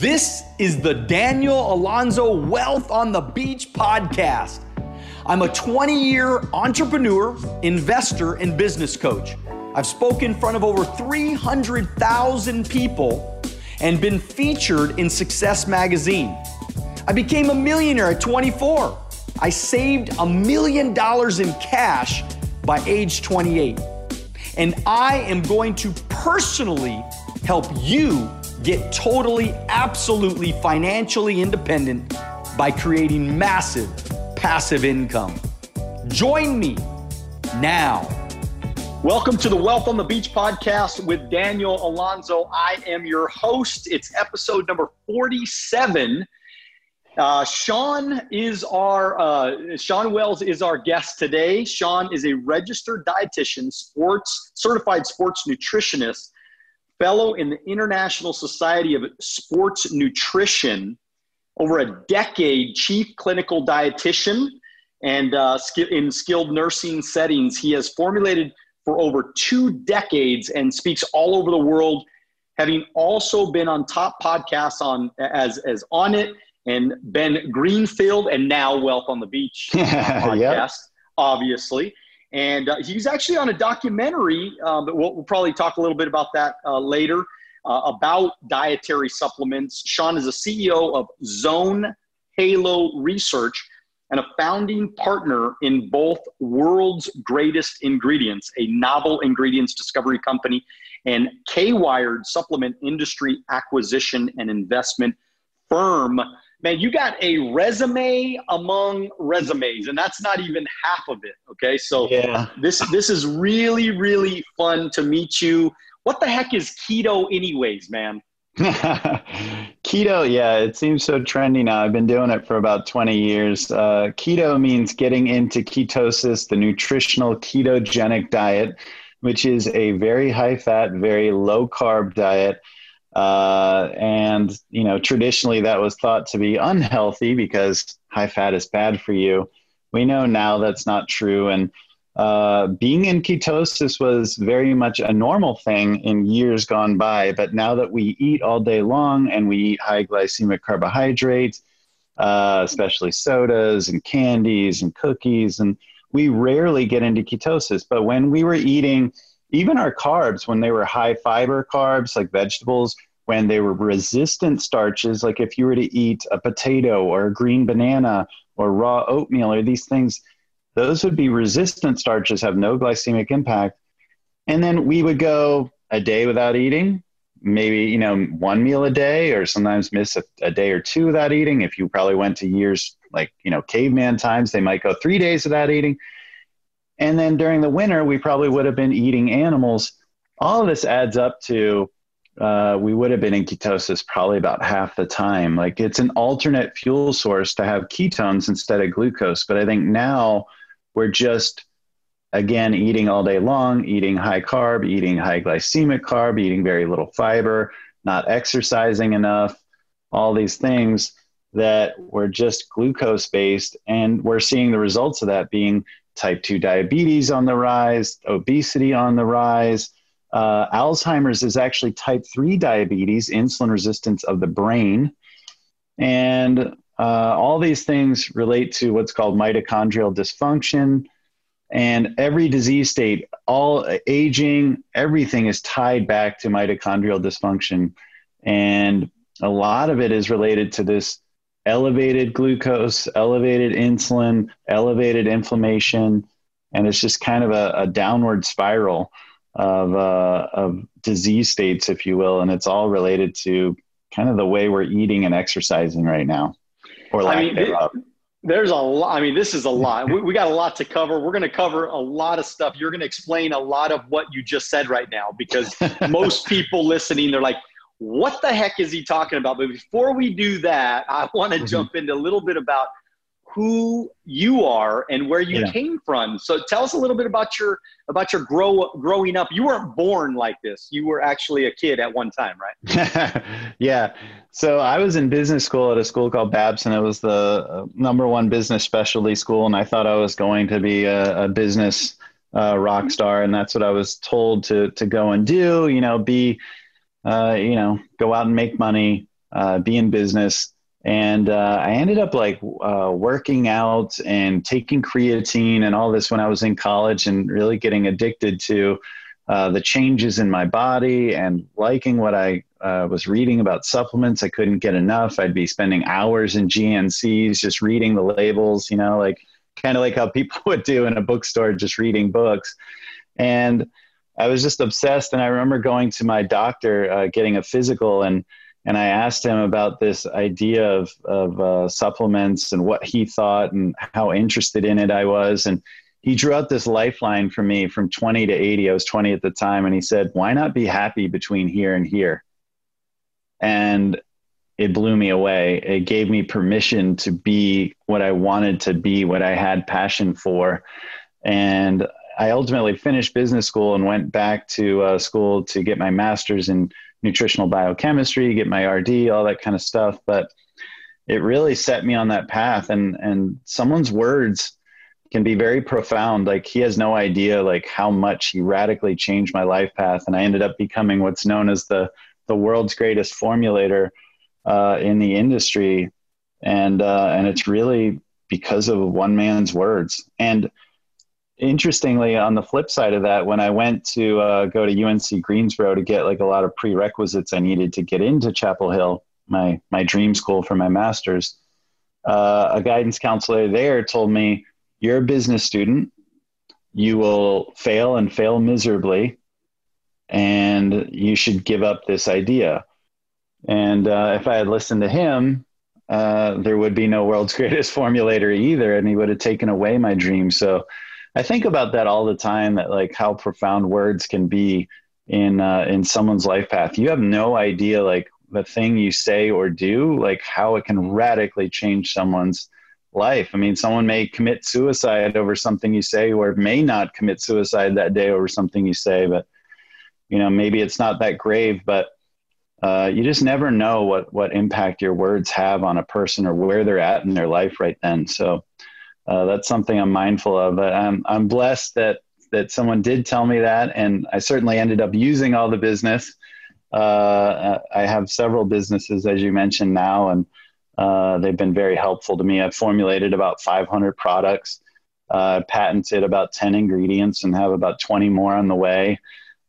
This is the Daniel Alonzo Wealth on the Beach podcast. I'm a 20 year entrepreneur, investor, and business coach. I've spoken in front of over 300,000 people and been featured in Success Magazine. I became a millionaire at 24. I saved a million dollars in cash by age 28. And I am going to personally help you get totally, absolutely financially independent by creating massive passive income. Join me now. Welcome to the Wealth on the Beach podcast with Daniel Alonzo. I am your host. It's episode number 47. Uh, Shawn is our uh, Shawn Wells is our guest today. Shawn is a registered dietitian, sports certified sports nutritionist, fellow in the International Society of Sports Nutrition, over a decade chief clinical dietitian, and uh, in skilled nursing settings. He has formulated for over two decades and speaks all over the world, having also been on top podcasts on as as on it and Ben Greenfield, and now Wealth on the Beach podcast, yep. obviously. And uh, he's actually on a documentary, um, but we'll, we'll, probably talk a little bit about that uh, later uh, about dietary supplements. Sean is a CEO of Zone Halo Research and a founding partner in both World's Greatest Ingredients, a novel ingredients discovery company, and KWired Supplement Industry Acquisition and Investment Firm man, you got a resume among resumes, and that's not even half of it. Okay, so yeah. this this is really really fun to meet you. What the heck is keto, anyways, man? keto, yeah, it seems so trendy now. I've been doing it for about 20 years. Uh, keto means getting into ketosis, the nutritional ketogenic diet, which is a very high fat, very low carb diet uh, and, you know, traditionally that was thought to be unhealthy because high fat is bad for you. We know now that's not true. And uh, being in ketosis was very much a normal thing in years gone by. But now that we eat all day long and we eat high glycemic carbohydrates, uh, especially sodas and candies and cookies, and we rarely get into ketosis. But when we were eating, even our carbs, when they were high fiber carbs like vegetables, when they were resistant starches, like if you were to eat a potato or a green banana or raw oatmeal or these things, those would be resistant starches, have no glycemic impact. And then we would go a day without eating, maybe, you know, one meal a day, or sometimes miss a, a day or two without eating. If you probably went to years like, you know, caveman times, they might go three days without eating and then during the winter, we probably would have been eating animals. All of this adds up to uh, we would have been in ketosis probably about half the time. Like it's an alternate fuel source to have ketones instead of glucose. But I think now we're just, again, eating all day long, eating high carb, eating high glycemic carb, eating very little fiber, not exercising enough, all these things that were just glucose based. And we're seeing the results of that being type 2 diabetes on the rise, obesity on the rise. Uh, Alzheimer's is actually type 3 diabetes, insulin resistance of the brain. And uh, all these things relate to what's called mitochondrial dysfunction. And every disease state, all aging, everything is tied back to mitochondrial dysfunction. And a lot of it is related to this elevated glucose, elevated insulin, elevated inflammation, and it's just kind of a, a downward spiral of uh, of disease states, if you will, and it's all related to kind of the way we're eating and exercising right now, or lack I mean, thereof. There's a lot. I mean, this is a lot. we, we got a lot to cover. We're going to cover a lot of stuff. You're going to explain a lot of what you just said right now because most people listening, they're like, what the heck is he talking about? But before we do that, I want to mm-hmm. jump into a little bit about who you are and where you yeah. came from. So tell us a little bit about your about your grow growing up. You weren't born like this. You were actually a kid at one time, right? yeah. So I was in business school at a school called Babson. It was the uh, number one business specialty school, and I thought I was going to be a, a business uh, rock star, and that's what I was told to to go and do. You know, be uh, you know, go out and make money, uh, be in business. And uh, I ended up like uh, working out and taking creatine and all this when I was in college and really getting addicted to uh, the changes in my body and liking what I uh, was reading about supplements. I couldn't get enough. I'd be spending hours in GNCs just reading the labels, you know, like kind of like how people would do in a bookstore, just reading books. And I was just obsessed. And I remember going to my doctor, uh, getting a physical, and and I asked him about this idea of of uh, supplements and what he thought and how interested in it I was. And he drew out this lifeline for me from 20 to 80. I was 20 at the time, and he said, "Why not be happy between here and here?" And it blew me away. It gave me permission to be what I wanted to be, what I had passion for. And I ultimately finished business school and went back to uh, school to get my master's in nutritional biochemistry, get my RD, all that kind of stuff. But it really set me on that path. And and someone's words can be very profound. Like he has no idea like how much he radically changed my life path. And I ended up becoming what's known as the the world's greatest formulator uh, in the industry. And uh, and it's really because of one man's words. And interestingly, on the flip side of that, when I went to uh, go to UNC Greensboro to get like a lot of prerequisites I needed to get into Chapel Hill, my my dream school for my master's, uh, a guidance counselor there told me, "You're a business student. You will fail and fail miserably, and you should give up this idea." And uh, if I had listened to him, uh, there would be no world's greatest formulator either, and he would have taken away my dream. So I think about that all the time. That like how profound words can be in uh, in someone's life path. You have no idea like the thing you say or do, like how it can radically change someone's life. I mean, someone may commit suicide over something you say, or may not commit suicide that day over something you say. But you know, maybe it's not that grave, but uh, you just never know what what impact your words have on a person or where they're at in their life right then. So uh, that's something I'm mindful of. I'm I'm blessed that that someone did tell me that, and I certainly ended up using all the business. Uh, I have several businesses, as you mentioned now, and uh, they've been very helpful to me. I've formulated about 500 products, uh, patented about 10 ingredients, and have about 20 more on the way.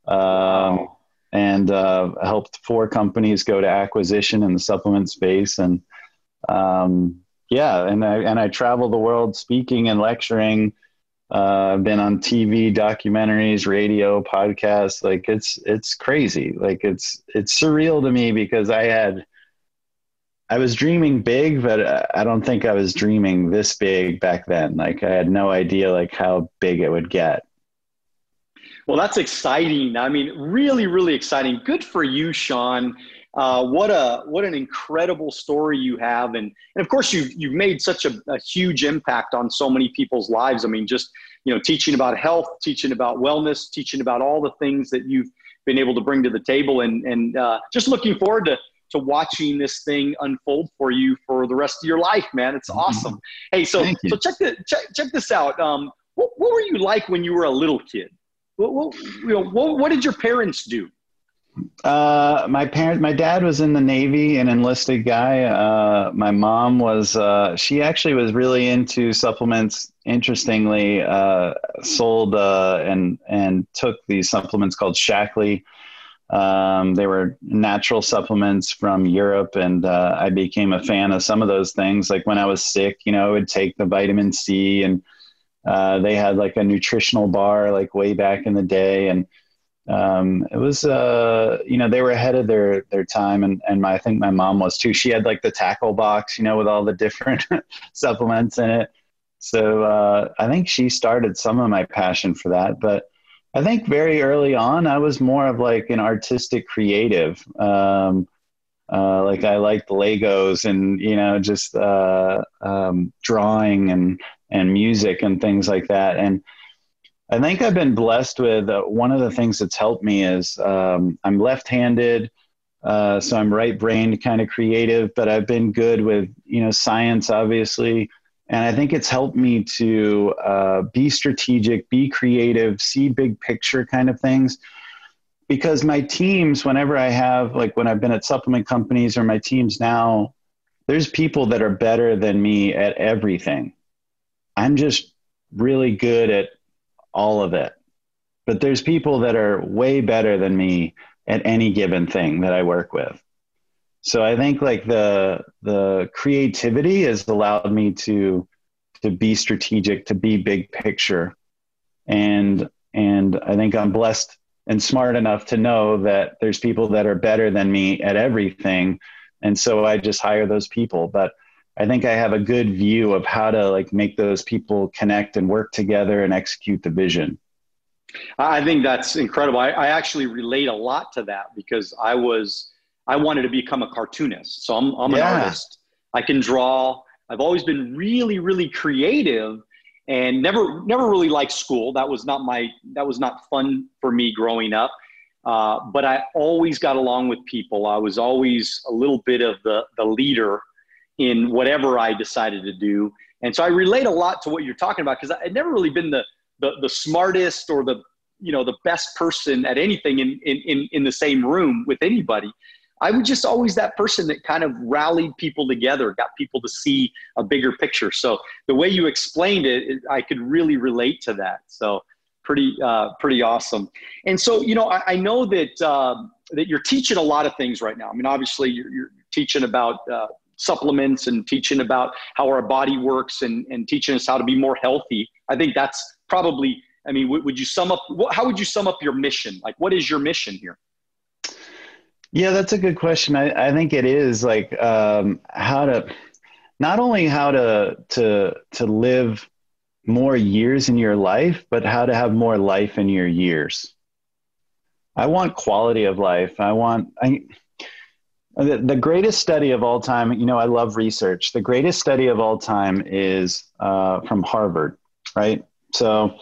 Um, and uh, helped four companies go to acquisition in the supplement space. And um, yeah, and I and I travel the world speaking and lecturing. Uh, I've been on TV, documentaries, radio, podcasts. Like it's it's crazy. Like it's it's surreal to me because I had I was dreaming big, but I don't think I was dreaming this big back then. Like I had no idea like how big it would get. Well, that's exciting. I mean, really, really exciting. Good for you, Shawn. Uh, what a what an incredible story you have, and and of course you've you've made such a, a huge impact on so many people's lives. I mean, just you know, teaching about health, teaching about wellness, teaching about all the things that you've been able to bring to the table, and and uh, just looking forward to to watching this thing unfold for you for the rest of your life, man. It's mm-hmm. awesome. Hey, so so check the check, check this out. Um, what, what were you like when you were a little kid? What, what, you know, what, what did your parents do? Uh, my parents, my dad was in the Navy, an enlisted guy. Uh, my mom was, uh, she actually was really into supplements. Interestingly, uh, sold uh, and and took these supplements called Shaklee. Um, they were natural supplements from Europe, and I became a fan of some of those things. Like when I was sick, you know, I would take the vitamin C and they had like a nutritional bar like way back in the day, and um, it was uh, you know they were ahead of their their time, and and my, I think my mom was too. She had like the tackle box, you know, with all the different supplements in it. So uh, I think she started some of my passion for that, but. I think very early on, I was more of like an artistic creative. Um, uh, like I liked Legos and you know just uh, um, drawing and and music and things like that. And I think I've been blessed with uh, one of the things that's helped me is um, I'm left-handed, uh, so I'm right-brained, kind of creative. But I've been good with you know science, obviously, and I think it's helped me to uh, be strategic, be creative, see big picture kind of things. because my teams, whenever I have, like when I've been at supplement companies or my teams now, there's people that are better than me at everything. I'm just really good at all of it. But there's people that are way better than me at any given thing that I work with. So I think like the the creativity has allowed me to to be strategic, to be big picture. And and I think I'm blessed and smart enough to know that there's people that are better than me at everything. And so I just hire those people. But I think I have a good view of how to like make those people connect and work together and execute the vision. I think that's incredible. I, I actually relate a lot to that because I was I wanted to become a cartoonist. So I'm I'm an artist. I can draw. I've always been really, really creative and never never really liked school. That was not my that was not fun for me growing up. Uh, but I always got along with people. I was always a little bit of the the leader in whatever I decided to do. And so I relate a lot to what you're talking about because I'd never really been the, the, the smartest or the, you know, the best person at anything in, in, in the same room with anybody. I was just always that person that kind of rallied people together, got people to see a bigger picture. So the way you explained it, it I could really relate to that. So pretty, uh, pretty awesome. And so, you know, I, I know that, uh, that you're teaching a lot of things right now. I mean, obviously you're, you're teaching about uh, supplements and teaching about how our body works and, and teaching us how to be more healthy. I think that's probably, I mean, w- would you sum up, how would you sum up your mission? Like, what is your mission here? Yeah, that's a good question. I, I think it is like um, how to, not only how to, to, to live more years in your life, but how to have more life in your years. I want quality of life. I want, I, the, the greatest study of all time, you know, I love research. The greatest study of all time is uh, from Harvard, right? So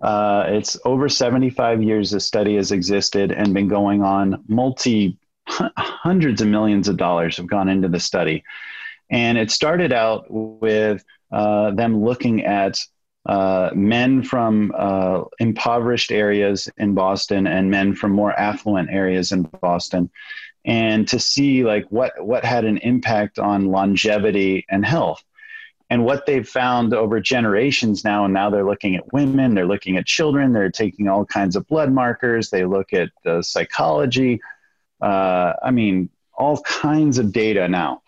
uh, it's over 75 years the study has existed and been going on. Multi hundreds of millions of dollars have gone into the study. And it started out with uh, them looking at uh, men from uh, impoverished areas in Boston and men from more affluent areas in Boston and to see like what what had an impact on longevity and health. And what they've found over generations now and now they're looking at women they're looking at children they're taking all kinds of blood markers they look at psychology uh, i mean all kinds of data now.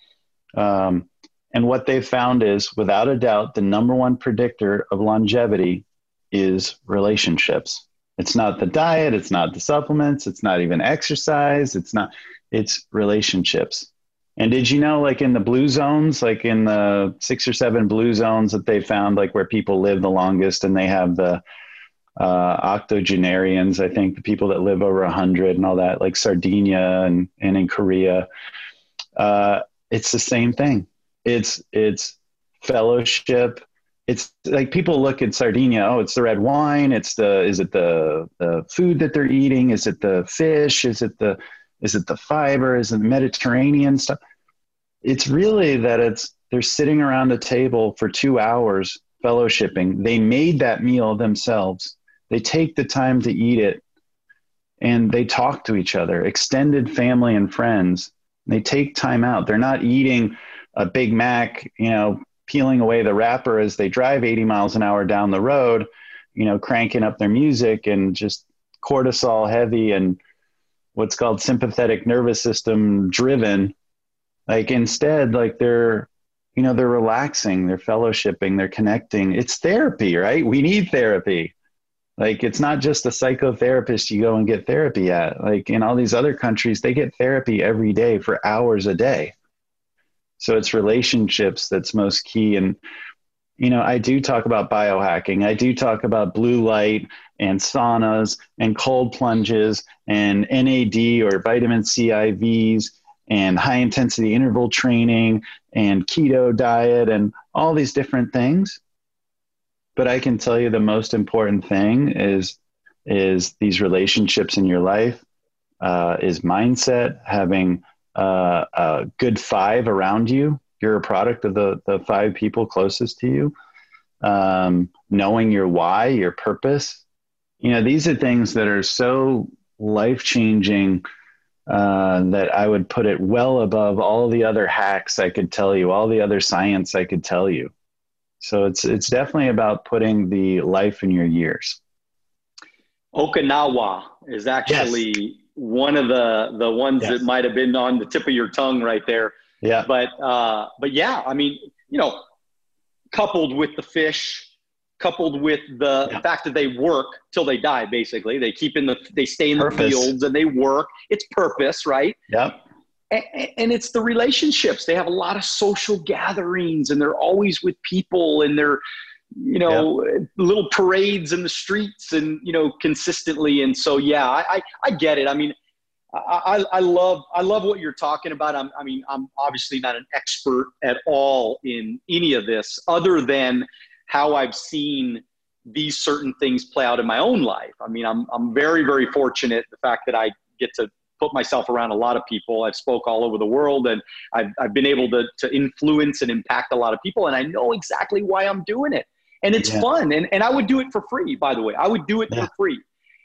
Um, and what they've found is without a doubt the number one predictor of longevity is relationships. It's not the diet it's not the supplements it's not even exercise it's not it's relationships. And did you know, like in the blue zones, like in the six or seven blue zones that they found, like where people live the longest, and they have the uh, octogenarians, I think the people that live over 100 and all that, like Sardinia and, and Ikaria. Uh, it's the same thing. It's, it's fellowship. It's like people look at Sardinia. Oh, it's the red wine. It's the, is it the, the food that they're eating? Is it the fish? Is it the, is it the fiber? Is it Mediterranean stuff? It's really that it's they're sitting around a table for two hours fellowshipping. They made that meal themselves. They take the time to eat it and they talk to each other, extended family and friends. They take time out. They're not eating a Big Mac, you know, peeling away the wrapper as they drive 80 miles an hour down the road, you know, cranking up their music and just cortisol heavy and what's called sympathetic nervous system driven. Like instead like they're you know they're relaxing they're fellowshipping they're connecting. It's therapy right? We need therapy. Like it's not just a psychotherapist you go and get therapy at. Like in all these other countries they get therapy every day for hours a day. So it's relationships that's most key. And you know i do talk about biohacking i do talk about blue light and saunas and cold plunges and NAD or vitamin C IVs and high intensity interval training and keto diet and all these different things. But I can tell you the most important thing is is these relationships in your life, uh, is mindset, having uh, a good five around you. You're a product of the, the five people closest to you. Um, knowing your why, your purpose, you know these are things that are so life changing uh, that I would put it well above all the other hacks I could tell you, all the other science I could tell you. So it's it's definitely about putting the life in your years. Okinawa is actually yes. one of the the ones yes. that might have been on the tip of your tongue right there. Yeah. But uh, but yeah, I mean, you know, coupled with the fish, coupled with the yeah. fact that they work till they die, basically, they keep in the they stay in purpose. the fields and they work. It's purpose, right? Yep and it's the relationships they have a lot of social gatherings and they're always with people and they're you know yep. little parades in the streets and you know consistently and so yeah i i, I get it i mean I, I love I love what you're talking about. I'm, I mean, I'm obviously not an expert at all in any of this, other than how I've seen these certain things play out in my own life. I mean, I'm I'm very very fortunate the fact that I get to put myself around a lot of people. I've spoke all over the world and I've, I've been able to, to influence and impact a lot of people. And I know exactly why I'm doing it. And it's yeah. fun. And, and I would do it for free, by the way. I would do it yeah. for free.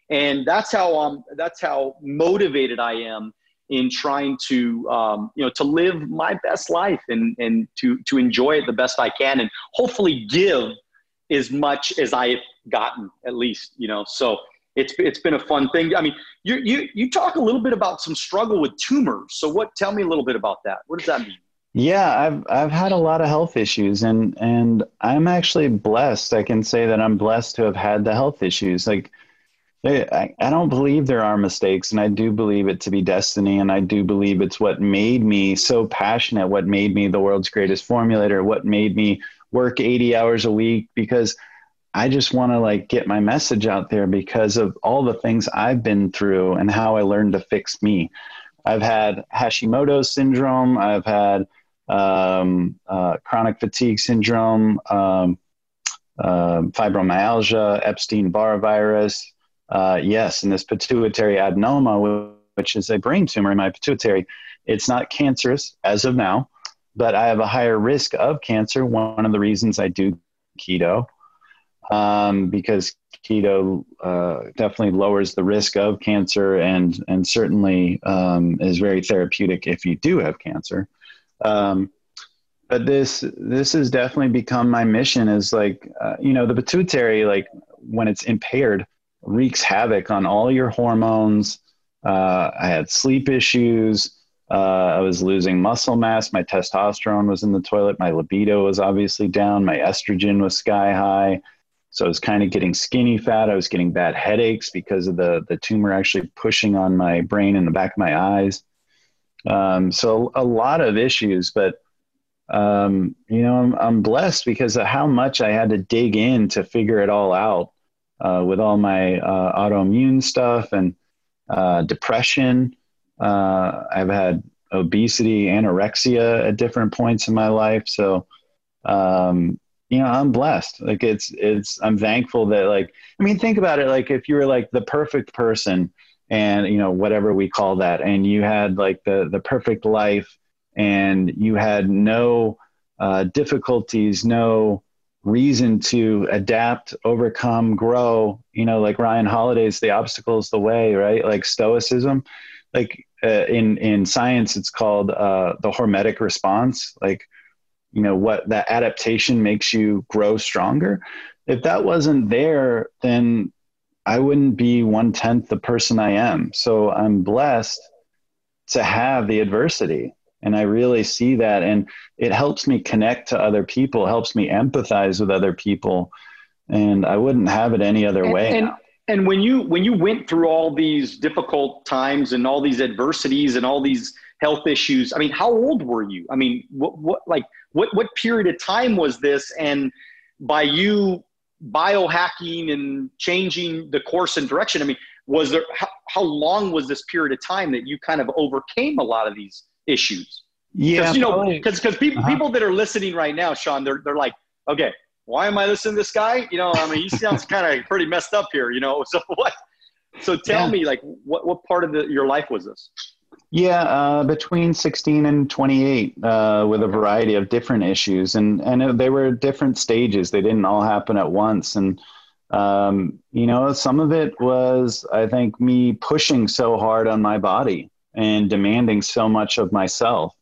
And that's how, um, that's how motivated I am in trying to, um, you know, to live my best life and, and to, to enjoy it the best I can and hopefully give as much as I've gotten at least, you know, so it's it's been a fun thing. I mean, you you you talk a little bit about some struggle with tumors. So what? Tell me a little bit about that. What does that mean? Yeah, I've I've had a lot of health issues, and and I'm actually blessed. I can say that I'm blessed to have had the health issues. Like, I, I don't believe there are mistakes, and I do believe it to be destiny, and I do believe it's what made me so passionate, what made me the world's greatest formulator, what made me work 80 hours a week because I just want to like get my message out there because of all the things I've been through and how I learned to fix me. I've had Hashimoto's syndrome. I've had um, uh, chronic fatigue syndrome, um, uh, fibromyalgia, Epstein Barr virus. Uh, yes, and this pituitary adenoma, which is a brain tumor in my pituitary. It's not cancerous as of now, but I have a higher risk of cancer. One of the reasons I do keto um, because keto uh, definitely lowers the risk of cancer and and certainly um, is very therapeutic if you do have cancer. Um, but this this has definitely become my mission. Is like uh, you know the pituitary like when it's impaired wreaks havoc on all your hormones. Uh, I had sleep issues. Uh, I was losing muscle mass. My testosterone was in the toilet. My libido was obviously down. My estrogen was sky high. So I was kind of getting skinny fat. I was getting bad headaches because of the, the tumor actually pushing on my brain and the back of my eyes. Um, so a lot of issues, but um, you know, I'm, I'm blessed because of how much I had to dig in to figure it all out uh, with all my uh, autoimmune stuff and uh, depression. Uh, I've had obesity, anorexia at different points in my life. So, um, you know i'm blessed like it's it's i'm thankful that like i mean think about it like if you were like the perfect person and you know whatever we call that and you had like the the perfect life and you had no uh, difficulties no reason to adapt overcome grow you know like ryan holiday's the obstacles the way right? Like stoicism. Like uh, in in science it's called uh, the hormetic response. Like you know what that adaptation makes you grow stronger. If that wasn't there then i wouldn't be one tenth the person i am. So i'm blessed to have the adversity and i really see that and it helps me connect to other people helps me empathize with other people and i wouldn't have it any other and, way. and, and when you when you went through all these difficult times and all these adversities and all these health issues i mean how old were you? I mean what what like what what period of time was this? And by you biohacking and changing the course and direction i mean was there how, how long was this period of time that you kind of overcame a lot of these issues yeah you know because because people, uh-huh. people that are listening right now shawn they're, they're like okay why am i listening to this guy you know i mean he sounds kind of pretty messed up here you know so what so tell yeah. me like what, what part of the, your life was this yeah, uh, between 16 and 28, uh, with a variety of different issues, and and they were different stages. They didn't all happen at once. And um, you know, some of it was, I think, me pushing so hard on my body and demanding so much of myself.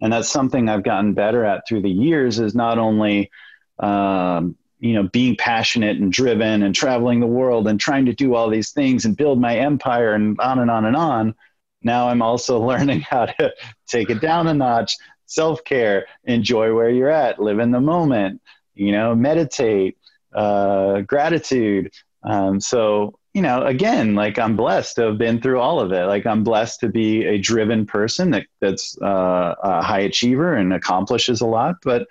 And that's something I've gotten better at through the years is not only, um, you know, being passionate and driven and traveling the world and trying to do all these things and build my empire and on and on and on. Now I'm also learning how to take it down a notch, self care, enjoy where you're at, live in the moment, you know, meditate, uh, gratitude. Um, so, you know, again, like I'm blessed to have been through all of it. Like I'm blessed to be a driven person that, that's uh, a high achiever and accomplishes a lot. But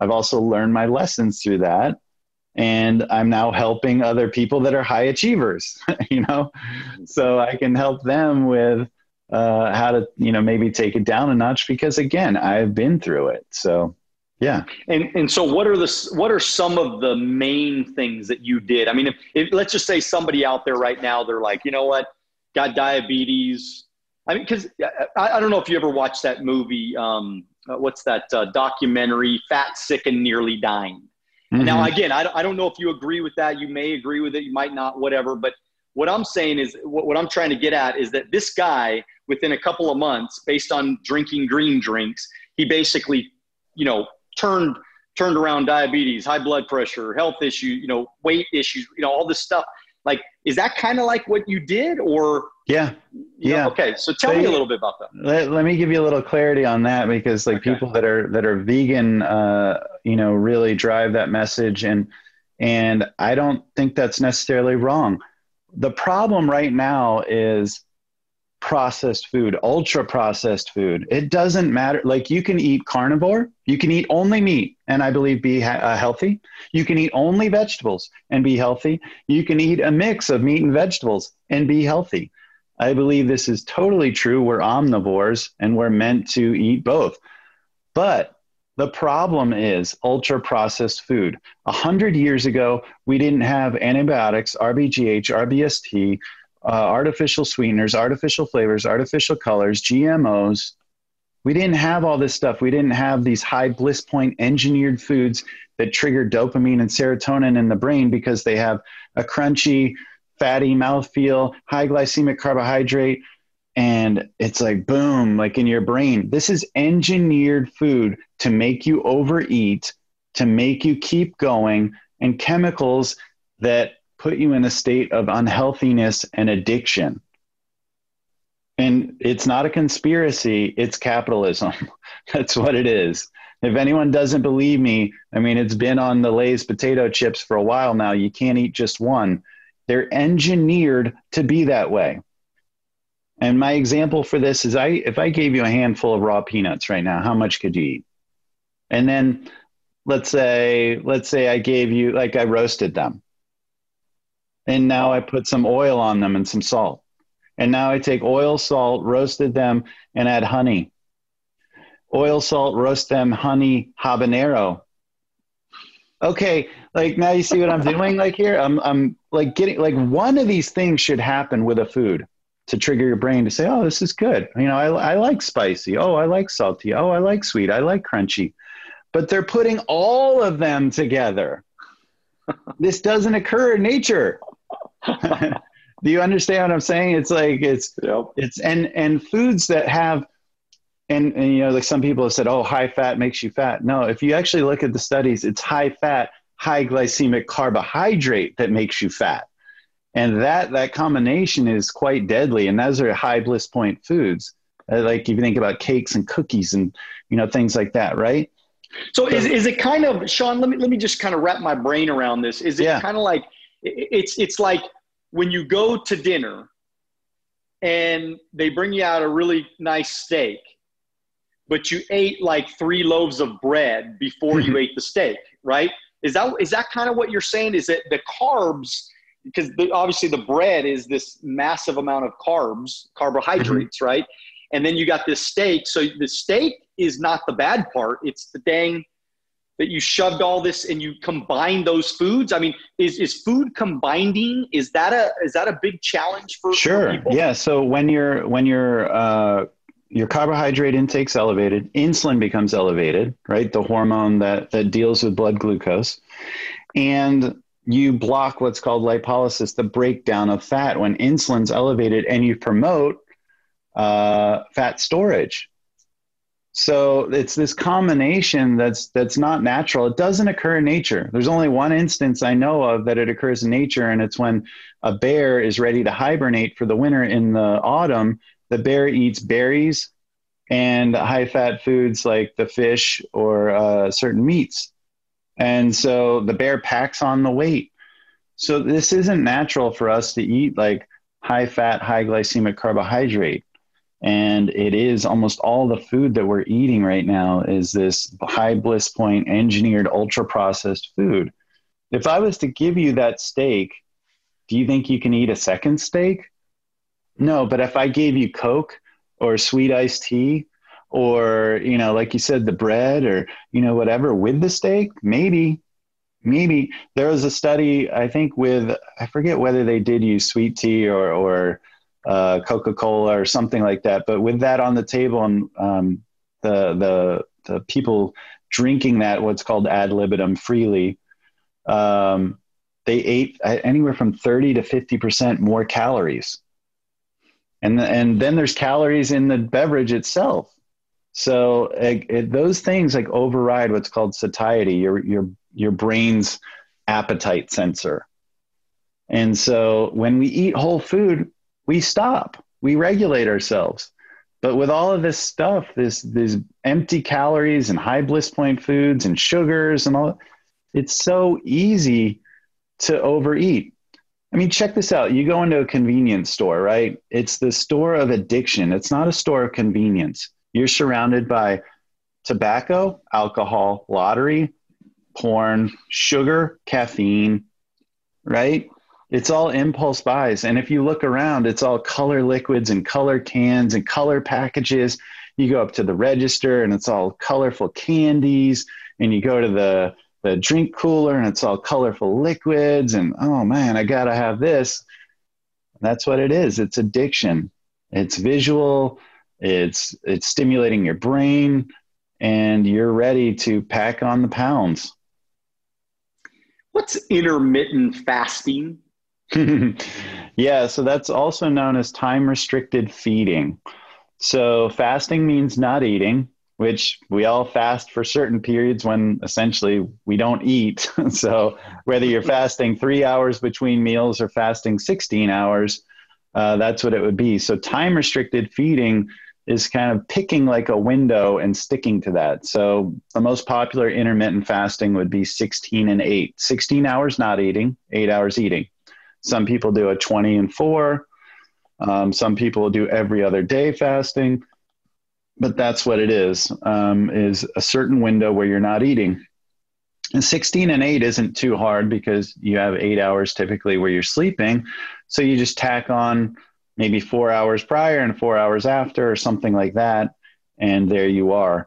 I've also learned my lessons through that. And I'm now helping other people that are high achievers, you know, so I can help them with uh, how to, you know, maybe take it down a notch because again, I've been through it. So yeah. And and so what are the what are some of the main things that you did? I mean, if, if let's just say somebody out there right now, they're like, you know what, got diabetes. I mean, because I, I, don't know if you ever watched that movie. Um, uh, what's that uh, documentary? Fat, sick, and nearly dying. Mm-hmm. Now, again, I, I don't know if you agree with that. You may agree with it. You might not. Whatever. But what I'm saying is, what, what I'm trying to get at is that this guy, within a couple of months, based on drinking green drinks, he basically, you know, turned turned around diabetes, high blood pressure, health issues, you know, weight issues, you know, all this stuff. Like, is that kind of like what you did or? Yeah. Yeah. Know? Okay. So tell so, me a little bit about that. Let, let me give you a little clarity on that because like okay. people that are, that are vegan, uh, you know, really drive that message. And, and I don't think that's necessarily wrong. The problem right now is processed food, ultra processed food. It doesn't matter. Like you can eat carnivore, you can eat only meat and I believe be ha- uh, healthy. You can eat only vegetables and be healthy. You can eat a mix of meat and vegetables and be healthy. I believe this is totally true. We're omnivores and we're meant to eat both. But the problem is ultra processed food. A hundred years ago, we didn't have antibiotics, RBGH, RBST, uh, artificial sweeteners, artificial flavors, artificial colors, GMOs. We didn't have all this stuff. We didn't have these high bliss point engineered foods that trigger dopamine and serotonin in the brain because they have a crunchy, fatty mouthfeel, high glycemic carbohydrate, and it's like boom, like in your brain. This is engineered food to make you overeat, to make you keep going, and chemicals that put you in a state of unhealthiness and addiction. And it's not a conspiracy, it's capitalism. That's what it is. If anyone doesn't believe me, I mean, it's been on the Lay's potato chips for a while now. You can't eat just one. They're engineered to be that way. And my example for this is I if I gave you a handful of raw peanuts right now, how much could you eat? And then let's say let's say I gave you like I roasted them and now I put some oil on them and some salt. And now I take oil, salt, roasted them, and add honey. Oil, salt, roast them, honey, habanero. Okay, like now you see what I'm doing. Like here, I'm I'm like getting like one of these things should happen with a food to trigger your brain to say, oh, this is good. You know, I I like spicy. Oh, I like salty. Oh, I like sweet. I like crunchy. But they're putting all of them together. this doesn't occur in nature. Do you understand what I'm saying? It's like it's yep. it's and and foods that have and, and you know like some people have said, oh, high fat makes you fat. No, if you actually look at the studies, it's high fat, high glycemic carbohydrate that makes you fat. And that that combination is quite deadly. And those are high bliss point foods. Uh, like if you think about cakes and cookies and you know things like that, right? So, so is, is it kind of Shawn? Let me let me just kind of wrap my brain around this. Is it yeah. kind of like it's it's like when you go to dinner and they bring you out a really nice steak but you ate like three loaves of bread before you mm-hmm. ate the steak right? Is that is that kind of what you're saying? Is that the carbs because the, obviously the bread is this massive amount of carbs carbohydrates mm-hmm. right? And then you got this steak. So the steak is not the bad part. It's the dang that you shoved all this and you combine those foods? I mean, is, is food combining? Is that a is that a big challenge for sure? For yeah. So when you're when you're uh, your carbohydrate intake's elevated, insulin becomes elevated, right? The hormone that that deals with blood glucose, and you block what's called lipolysis, the breakdown of fat when insulin's elevated, and you promote uh, fat storage. So it's this combination that's that's not natural. It doesn't occur in nature. There's only one instance I know of that it occurs in nature, and it's when a bear is ready to hibernate for the winter in the autumn. The bear eats berries and high fat foods like the fish or uh, certain meats. And so the bear packs on the weight. So this isn't natural for us to eat like high fat, high glycemic carbohydrate and it is almost all the food that we're eating right now is this high bliss point engineered ultra processed food. If i was to give you that steak do you think you can eat a second steak? No but if i gave you coke or sweet iced tea or you know like you said the bread or you know whatever with the steak maybe maybe. There was a study i think with i forget whether they did use sweet tea or or uh, Coca Cola or something like that. But with that on the table and um, the the the people drinking that what's called ad libitum freely, um, they ate anywhere from thirty to fifty percent more calories. And and then there's calories in the beverage itself. So it, it, those things like override what's called satiety, your your your brain's appetite sensor. And so when we eat whole food, we stop, we regulate ourselves. But with all of this stuff, this these empty calories and high bliss point foods and sugars and all, it's so easy to overeat. I mean, check this out. You go into a convenience store, right? It's the store of addiction. It's not a store of convenience. You're surrounded by tobacco, alcohol, lottery, porn, sugar, caffeine, right? It's all impulse buys. And if you look around, it's all color liquids and color cans and color packages. You go up to the register and it's all colorful candies. And you go to the, the drink cooler and it's all colorful liquids. And oh man, I got to have this. That's what it is. It's addiction. It's visual. It's, it's stimulating your brain and you're ready to pack on the pounds. What's intermittent fasting? yeah, so that's also known as time restricted feeding. So fasting means not eating, which we all fast for certain periods when essentially we don't eat. so whether you're fasting three hours between meals or fasting 16 hours, uh, that's what it would be. So time restricted feeding is kind of picking like a window and sticking to that. So the most popular intermittent fasting would be 16 and 8. 16 hours not eating, 8 hours eating. Some people do a 20 and four. Um, some people do every other day fasting. But that's what it is, um, is a certain window where you're not eating. And 16 and 8 isn't too hard because you have eight hours typically where you're sleeping. So you just tack on maybe four hours prior and four hours after or something like that. And there you are.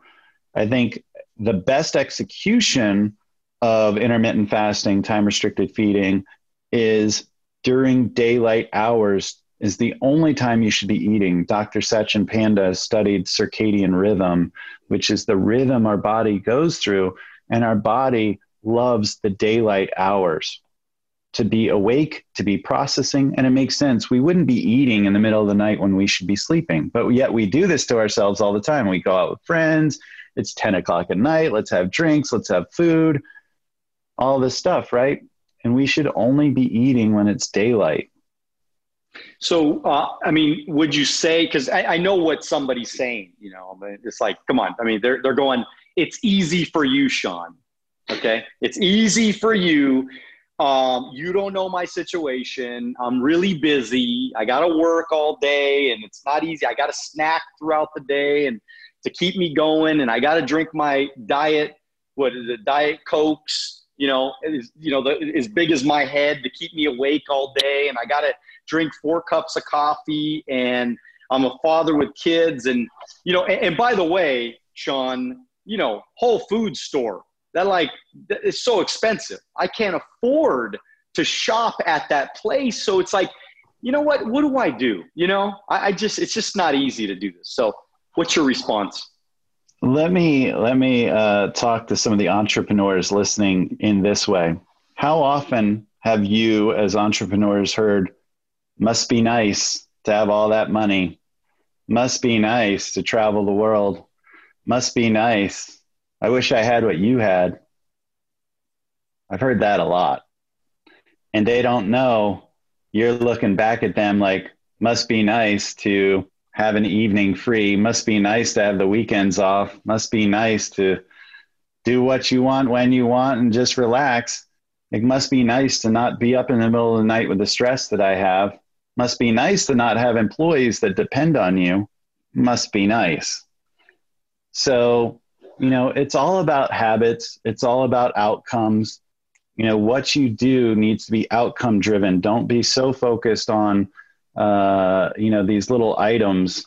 I think the best execution of intermittent fasting, time restricted feeding, is during daylight hours is the only time you should be eating. Dr. Satchin Panda studied circadian rhythm, which is the rhythm our body goes through, and our body loves the daylight hours to be awake, to be processing, and it makes sense. We wouldn't be eating in the middle of the night when we should be sleeping, but yet we do this to ourselves all the time. We go out with friends, it's 10 o'clock at night, let's have drinks, let's have food, all this stuff, right? And we should only be eating when it's daylight. So, uh, I mean, would you say, because I, I, know what somebody's saying, you know, it's like, come on. I mean, they're, they're going, it's easy for you, Shawn. Okay. It's easy for you. Um, you don't know my situation. I'm really busy. I got to work all day and it's not easy. I got to snack throughout the day and to keep me going. And I got to drink my diet, what is it, diet Cokes you know, is, you know, the, as big as my head to keep me awake all day. And I got to drink four cups of coffee and I'm a father with kids. And, you know, and, and by the way, Shawn, you know, Whole Foods store, that like, it's so expensive. I can't afford to shop at that place. So it's like, you know what, what do I do? You know, I, I just, it's just not easy to do this. So what's your response? Let me let me uh, talk to some of the entrepreneurs listening in this way. how often have you as entrepreneurs heard must be nice to have all that money. Must be nice to travel the world. Must be nice. I wish i had what you had. I've heard that a lot. And they don't know. You're looking back at them like must be nice to have an evening free. Must be nice to have the weekends off. Must be nice to do what you want when you want and just relax. It must be nice to not be up in the middle of the night with the stress that i have. Must be nice to not have employees that depend on you. Must be nice. So you know it's all about habits. It's all about outcomes. You know what you do needs to be outcome driven don't be so focused on uh, you know these little items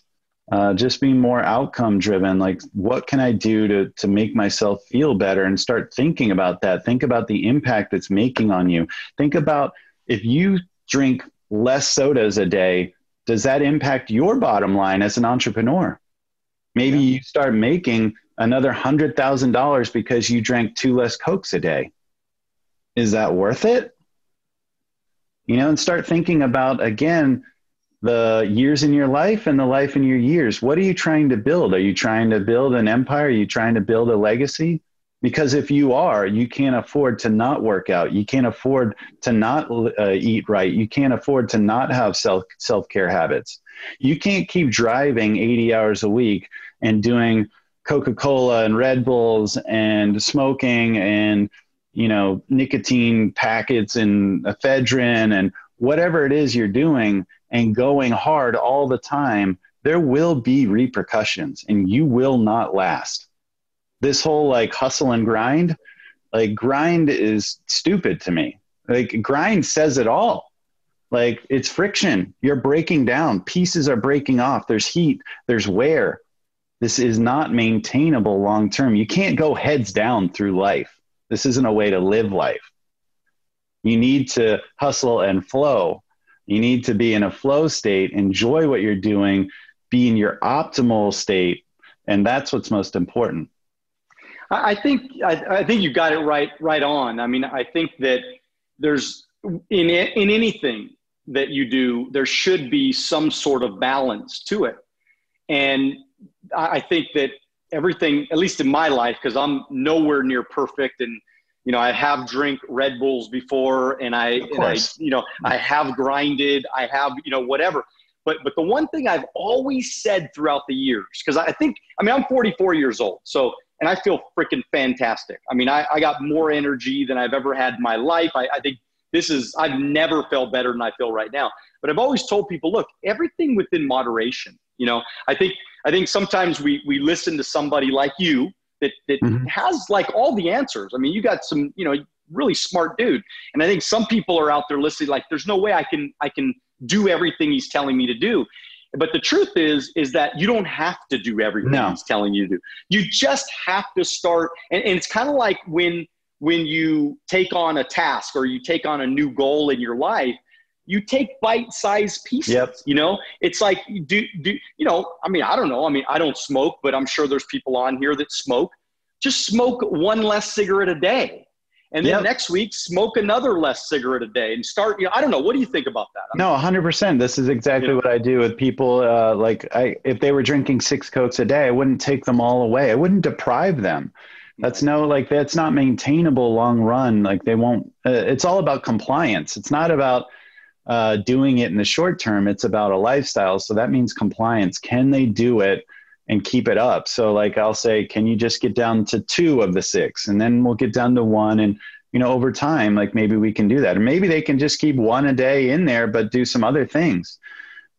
uh, just be more outcome driven. Like what can i do to to make myself feel better? And start thinking about that. Think about the impact it's making on you. Think about if you drink less sodas a day does that impact your bottom line as an entrepreneur? Maybe yeah. you start making another $100000 because you drank two less cokes a day. Is that worth it? You know, and start thinking about again the years in your life and the life in your years. What are you trying to build? Are you trying to build an empire? Are you trying to build a legacy? Because if you are, you can't afford to not work out. You can't afford to not uh, eat right. You can't afford to not have self self care habits. You can't keep driving 80 hours a week and doing Coca Cola and Red Bulls and smoking and you know, nicotine packets and ephedrine and whatever it is you're doing and going hard all the time, there will be repercussions and you will not last. This whole like hustle and grind, like grind is stupid to me. Like grind says it all. Like it's friction. You're breaking down. Pieces are breaking off. There's heat. There's wear. This is not maintainable long term. You can't go heads down through life. This isn't a way to live life. You need to hustle and flow. You need to be in a flow state, enjoy what you're doing, be in your optimal state, and that's what's most important. I think I, I think you got it right right on. I mean, I think that there's in in anything that you do, there should be some sort of balance to it, and I think that everything, at least in my life, because I'm nowhere near perfect and you know, I have drank Red Bulls before and I, and I, you know, I have grinded, I have, you know, whatever. But, but the one thing I've always said throughout the years, because I think, I mean, I'm 44 years old. So, and I feel freaking fantastic. I mean, I, I got more energy than I've ever had in my life. I, I think this is, I've never felt better than I feel right now. But I've always told people, look, everything within moderation. You know, I think I think sometimes we we listen to somebody like you that that mm-hmm. has like all the answers. I mean, you got some, you know, really smart dude. And I think some people are out there listening like there's no way I can I can do everything he's telling me to do. But the truth is is that you don't have to do everything no. he's telling you to do. You just have to start and, and it's kind of like when when you take on a task or you take on a new goal in your life you take bite-sized pieces. Yep. You know, it's like do do you know? I mean, I don't know. I mean, I don't smoke, but I'm sure there's people on here that smoke. Just smoke one less cigarette a day, and then yep. next week smoke another less cigarette a day, and start. You know, I don't know. What do you think about that? No, 100. percent This is exactly you know? what I do with people. Uh, like, I if they were drinking six cokes a day, I wouldn't take them all away. I wouldn't deprive them that's no like that's not maintainable long run like they won't uh, it's all about compliance it's not about uh, doing it in the short term. It's about a lifestyle. So that means compliance. Can they do it and keep it up? So, like, I'll say, can you just get down to two of the six? And then we'll get down to one. And, you know, over time, like maybe we can do that. Or maybe they can just keep one a day in there, but do some other things.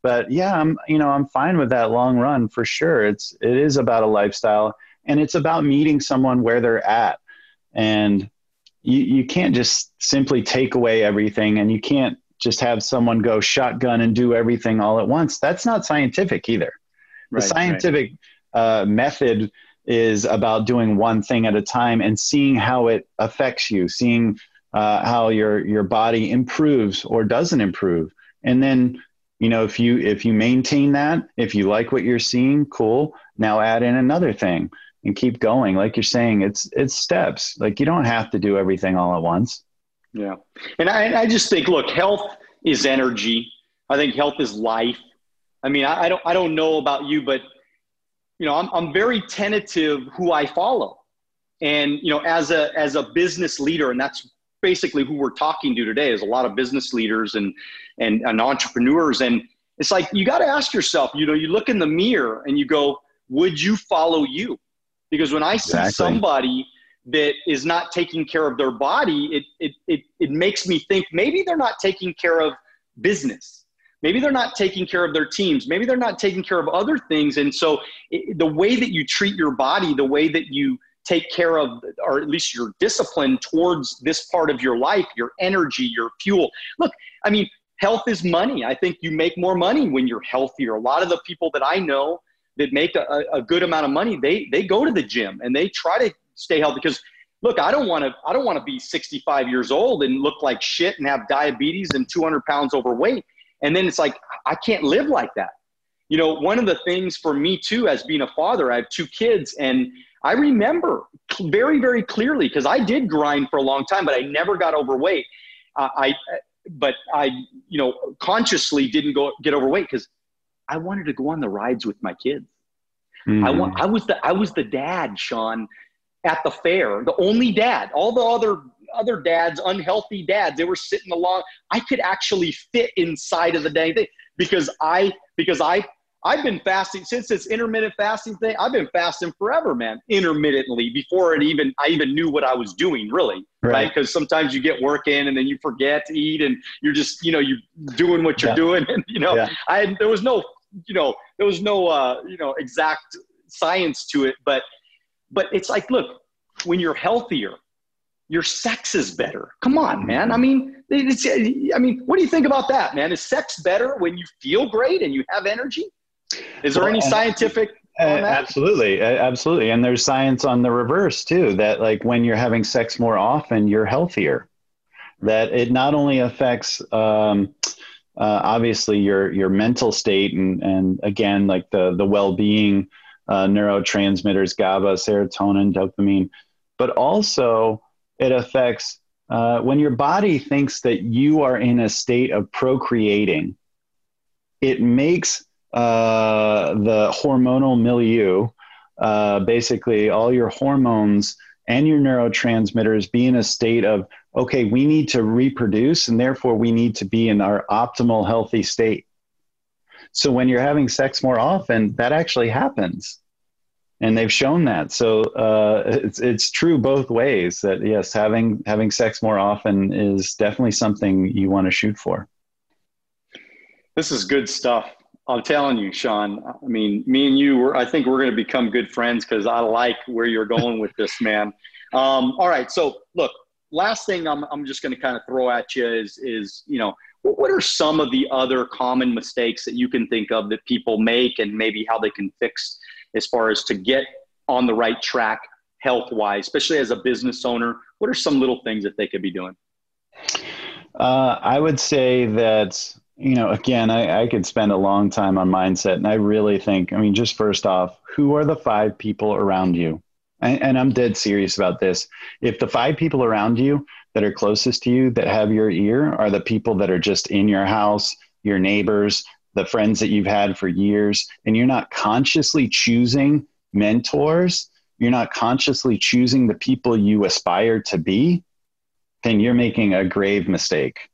But yeah, I'm, you know, I'm fine with that long run for sure. It's, it is about a lifestyle and it's about meeting someone where they're at. And you, you can't just simply take away everything and you can't just have someone go shotgun and do everything all at once. That's not scientific either. Right, the scientific right. uh, method is about doing one thing at a time and seeing how it affects you, seeing uh, how your your body improves or doesn't improve, and then you know if you if you maintain that, if you like what you're seeing, cool. Now add in another thing and keep going. Like you're saying, it's it's steps. Like you don't have to do everything all at once. Yeah. And I, I just think, look, health is energy. I think health is life. I mean, I, I don't, I don't know about you, but you know, I'm, I'm very tentative who I follow. And, you know, as a, as a business leader, and that's basically who we're talking to today is a lot of business leaders and, and, and entrepreneurs. And it's like, you got to ask yourself, you know, you look in the mirror and you go, would you follow you? Because when I exactly. see somebody that is not taking care of their body, it, it, it, it makes me think maybe they're not taking care of business. Maybe they're not taking care of their teams. Maybe they're not taking care of other things. And so it, the way that you treat your body, the way that you take care of, or at least your discipline towards this part of your life, your energy, your fuel. Look, I mean, health is money. I think you make more money when you're healthier. A lot of the people that I know that make a, a good amount of money, they, they go to the gym and they try to stay healthy because look, I don't want to, I don't want to be 65 years old and look like shit and have diabetes and 200 pounds overweight. And then it's like, I can't live like that. You know, one of the things for me too, as being a father, I have two kids and I remember very, very clearly because I did grind for a long time, but I never got overweight. Uh, I, but I, you know, consciously didn't go get overweight because I wanted to go on the rides with my kids. Mm-hmm. I want, I was the, I was the dad, Shawn, at the fair, the only dad. All the other other dads, unhealthy dads, they were sitting along. I could actually fit inside of the dang thing because I because I I've been fasting since this intermittent fasting thing. I've been fasting forever, man, intermittently before it even I even knew what I was doing, really, right? Because right? sometimes you get work in and then you forget to eat, and you're just you know you're doing what you're yeah. doing, and you know yeah. I there was no you know there was no uh, you know exact science to it, but but it's like look when you're healthier your sex is better. Come on, man. I mean, it's, I mean, what do you think about that, man? Is sex better when you feel great and you have energy? Is there well, any scientific? Uh, absolutely, absolutely, and there's science on the reverse too. That like when you're having sex more often, you're healthier. That it not only affects um, uh, obviously your your mental state and and again like the the well being uh, neurotransmitters GABA, serotonin, dopamine, but also it affects uh, when your body thinks that you are in a state of procreating, it makes uh, the hormonal milieu, uh, basically all your hormones and your neurotransmitters be in a state of, okay, we need to reproduce and therefore we need to be in our optimal healthy state. So when you're having sex more often, that actually happens and they've shown that. So uh, it's it's true both ways. That yes, having having sex more often is definitely something you want to shoot for. This is good stuff. I'm telling you, Shawn. I mean, me and you, we're, I think we're going to become good friends because I like where you're going with this, man. Um, all right. So, look, last thing I'm, I'm just going to kind of throw at you is, is, you know, what are some of the other common mistakes that you can think of that people make and maybe how they can fix as far as to get on the right track health wise, especially as a business owner? What are some little things that they could be doing? Uh, I would say that, you know, again, I, I could spend a long time on mindset. And I really think, I mean, just first off, who are the five people around you? And, and I'm dead serious about this. If the five people around you that are closest to you that have your ear are the people that are just in your house, your neighbors, the friends that you've had for years, and you're not consciously choosing mentors, you're not consciously choosing the people you aspire to be, then you're making a grave mistake.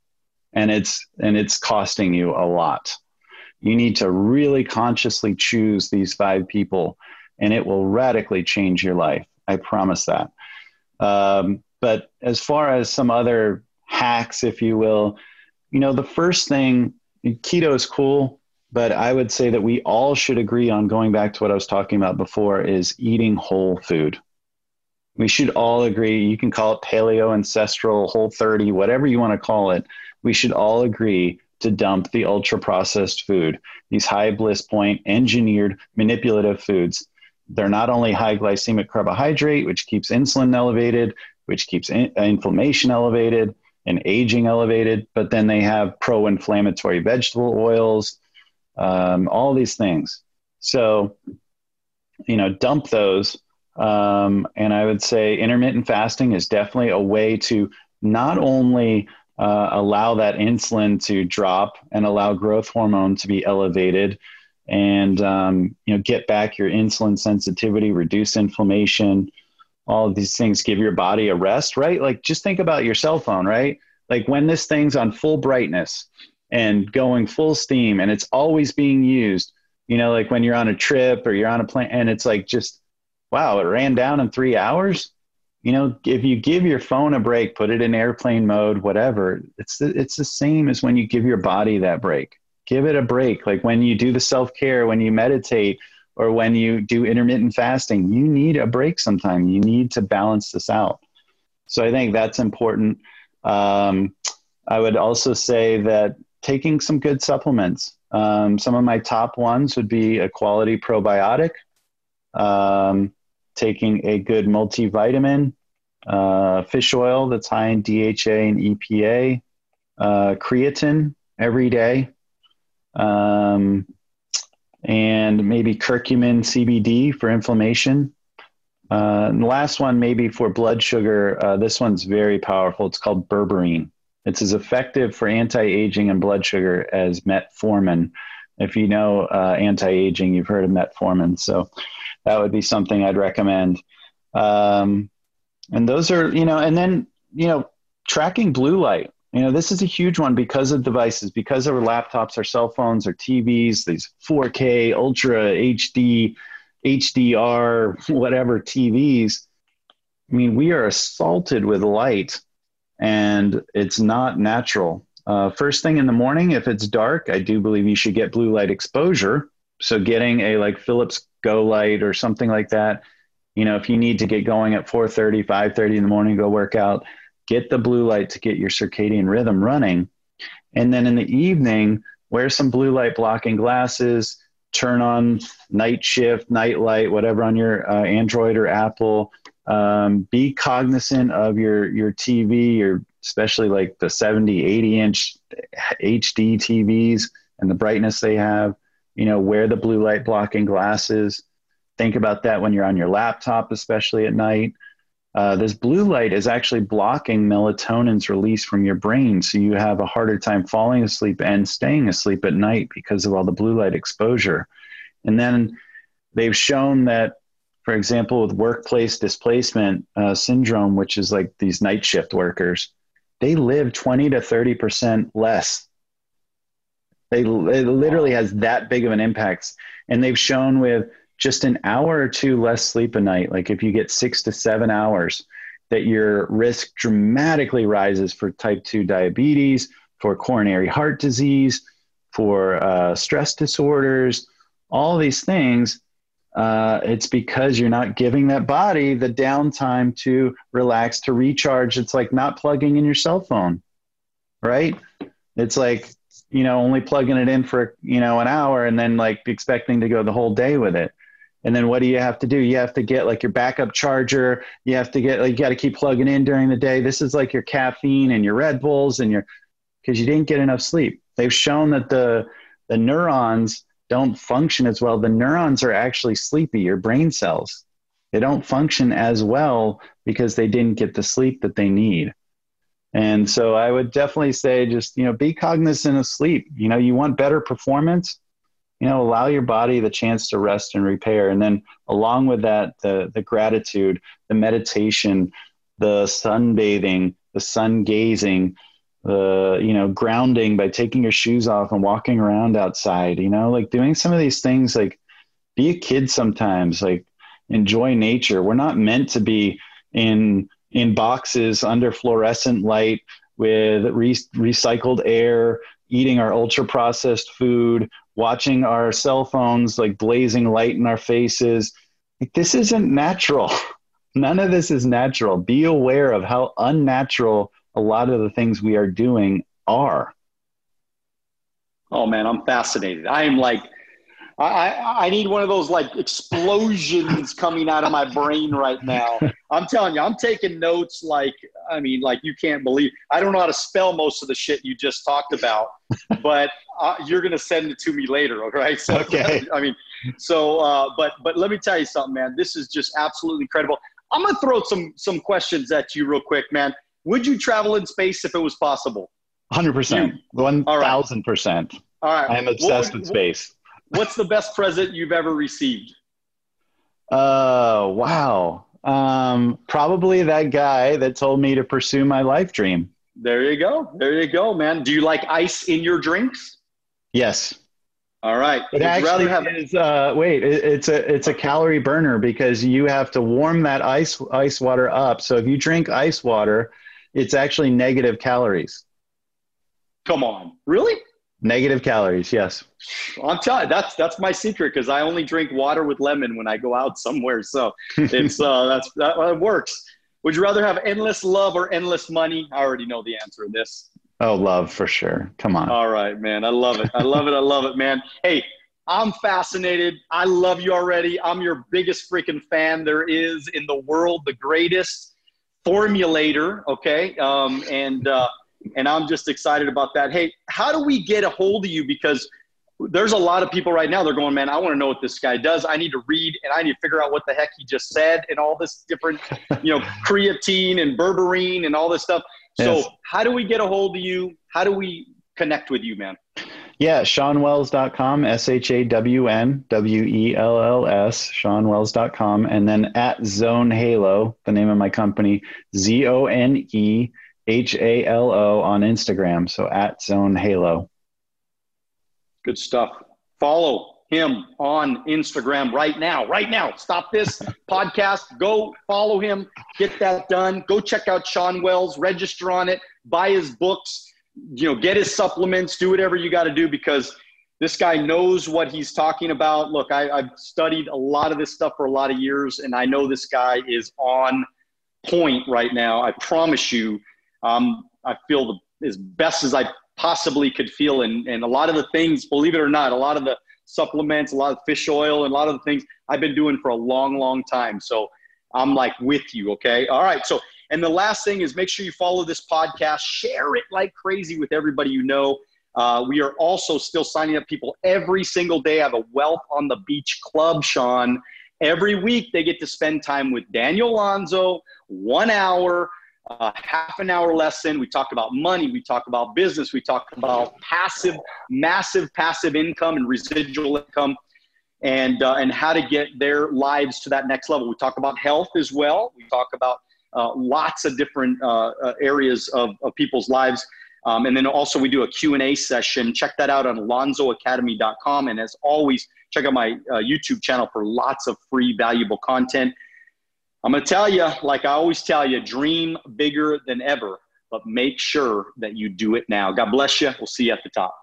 And it's and it's costing you a lot. You need to really consciously choose these five people, and it will radically change your life. I promise that. Um, but as far as some other hacks, if you will, you know, the first thing keto is cool, but I would say that we all should agree on going back to what I was talking about before is eating whole food. We should all agree. You can call it paleo, ancestral, whole 30, whatever you want to call it. We should all agree to dump the ultra processed food, these high bliss point, engineered, manipulative foods. They're not only high glycemic carbohydrate, which keeps insulin elevated, which keeps in- inflammation elevated, and aging elevated, but then they have pro inflammatory vegetable oils, um, all these things. So, you know, dump those. Um, and I would say intermittent fasting is definitely a way to not only uh, allow that insulin to drop and allow growth hormone to be elevated and um, you know get back your insulin sensitivity reduce inflammation all these things give your body a rest right? Like just think about your cell phone right? Like when this thing's on full brightness and going full steam and it's always being used you know like when you're on a trip or you're on a plane and it's like just wow it ran down in three hours? You know if you give your phone a break put it in airplane mode whatever it's the, it's the same as when you give your body that break. Give it a break. Like when you do the self-care when you meditate or when you do intermittent fasting you need a break sometime. You need to balance this out. So i think that's important. Um, i would also say that taking some good supplements. Um, some of my top ones would be a quality probiotic um, taking a good multivitamin, uh, fish oil that's high in DHA and EPA, uh, creatine every day, um, and maybe curcumin CBD for inflammation. Uh, and the last one, maybe for blood sugar, uh, this one's very powerful. It's called berberine. It's as effective for anti aging and blood sugar as metformin. If you know uh, anti aging, you've heard of metformin. So that would be something I'd recommend. Um, and those are, you know, and then, you know, tracking blue light. You know, this is a huge one because of devices, because of our laptops, our cell phones, our TVs, these 4K, Ultra HD, HDR, whatever TVs. I mean, we are assaulted with light and it's not natural. Uh, first thing in the morning, if it's dark, I do believe you should get blue light exposure. So getting a like Philips Go Light or something like that. You know, if you need to get going at 4:30, 5:30 in the morning, go work out. Get the blue light to get your circadian rhythm running, and then in the evening, wear some blue light blocking glasses. Turn on night shift, night light, whatever on your uh, Android or Apple. Um, be cognizant of your your TV, your especially like the 70, 80 inch HD TVs and the brightness they have you know, wear the blue light blocking glasses. Think about that when you're on your laptop, especially at night. Uh, this blue light is actually blocking melatonin's release from your brain. So you have a harder time falling asleep and staying asleep at night because of all the blue light exposure. And then they've shown that, for example, with workplace displacement uh, syndrome, which is like these night shift workers, they live 20 to 30% less they, it literally has that big of an impact. And they've shown with just an hour or two less sleep a night, like if you get six to seven hours, that your risk dramatically rises for type 2 diabetes, for coronary heart disease, for uh, stress disorders, all these things. Uh, it's because you're not giving that body the downtime to relax, to recharge. It's like not plugging in your cell phone, right? It's like you know, only plugging it in for, you know, an hour and then like expecting to go the whole day with it. And then what do you have to do? You have to get like your backup charger. You have to get like you got to keep plugging in during the day. This is like your caffeine and your Red Bulls and your because you didn't get enough sleep. They've shown that the the neurons don't function as well. The neurons are actually sleepy, your brain cells. They don't function as well because they didn't get the sleep that they need. And so I would definitely say just, you know, be cognizant of sleep. You know, you want better performance, you know, allow your body the chance to rest and repair. And then along with that, the, the gratitude, the meditation, the sunbathing, the sun gazing, the, you know, grounding by taking your shoes off and walking around outside, you know, like doing some of these things, like be a kid sometimes, like enjoy nature. We're not meant to be in in boxes under fluorescent light with re- recycled air, eating our ultra processed food, watching our cell phones like blazing light in our faces. Like, this isn't natural. None of this is natural. Be aware of how unnatural a lot of the things we are doing are. Oh man, I'm fascinated. I am like I, I need one of those like explosions coming out of my brain right now. I'm telling you, I'm taking notes like, I mean, like you can't believe. I don't know how to spell most of the shit you just talked about, but uh, you're gonna send it to me later, okay? So, okay. I mean, so, uh, but but let me tell you something, man. This is just absolutely incredible. I'm gonna throw some some questions at you real quick, man. Would you travel in space if it was possible? 100%. 1000%. All right. I'm obsessed would, with space. What's the best present you've ever received? Uh, wow. Um, probably that guy that told me to pursue my life dream. There you go. There you go, man. Do you like ice in your drinks? Yes. All right. It actually have- is. Uh, wait, it, it's a it's a calorie burner because you have to warm that ice ice water up. So if you drink ice water, it's actually negative calories. Come on, really? Negative calories, yes. I'm telling that's that's my secret because I only drink water with lemon when I go out somewhere. So it's uh, that's that, that works. Would you rather have endless love or endless money? I already know the answer to this. Oh, love for sure. Come on. All right, man. I love it. I love it. I love it, man. Hey, I'm fascinated. I love you already. I'm your biggest freaking fan there is in the world, the greatest formulator. Okay, um, and uh, and I'm just excited about that. Hey, how do we get a hold of you? Because there's a lot of people right now. They're going, man. I want to know what this guy does. I need to read and I need to figure out what the heck he just said and all this different, you know, creatine and berberine and all this stuff. So how do we get a hold of you? How do we connect with you, man? Yeah, ShawnWells.com, S H A W N W E L L S, ShawnWells.com, and then at Zone Halo, the name of my company, Z O N E H A L O on Instagram. So at Zone Halo. Good stuff. Follow him on Instagram right now. Right now. Stop this podcast. Go follow him. Get that done. Go check out Shawn Wells. Register on it. Buy his books. You know, get his supplements. Do whatever you got to do because this guy knows what he's talking about. Look, I, I've studied a lot of this stuff for a lot of years, and I know this guy is on point right now. I promise you. Um, I feel the, as best as I possibly could feel, and, and a lot of the things, believe it or not, a lot of the supplements, a lot of fish oil, and a lot of the things I've been doing for a long, long time. So I'm like with you. Okay. All right. So, and the last thing is make sure you follow this podcast, share it like crazy with everybody you know. Uh, we are also still signing up people every single day. I have a Wealth on the Beach Club, Shawn. Every week they get to spend time with Daniel Alonzo, one hour a half an hour lesson. We talk about money. We talk about business. We talk about passive, massive passive income and residual income, and uh, and how to get their lives to that next level. We talk about health as well. We talk about uh, lots of different uh, uh areas of, of people's lives. Um, and then also we do a Q&A session. Check that out on alonzoacademy.com. And as always, check out my uh, YouTube channel for lots of free, valuable content. I'm going to tell you, like I always tell you, dream bigger than ever, but make sure that you do it now. God bless you. We'll see you at the top.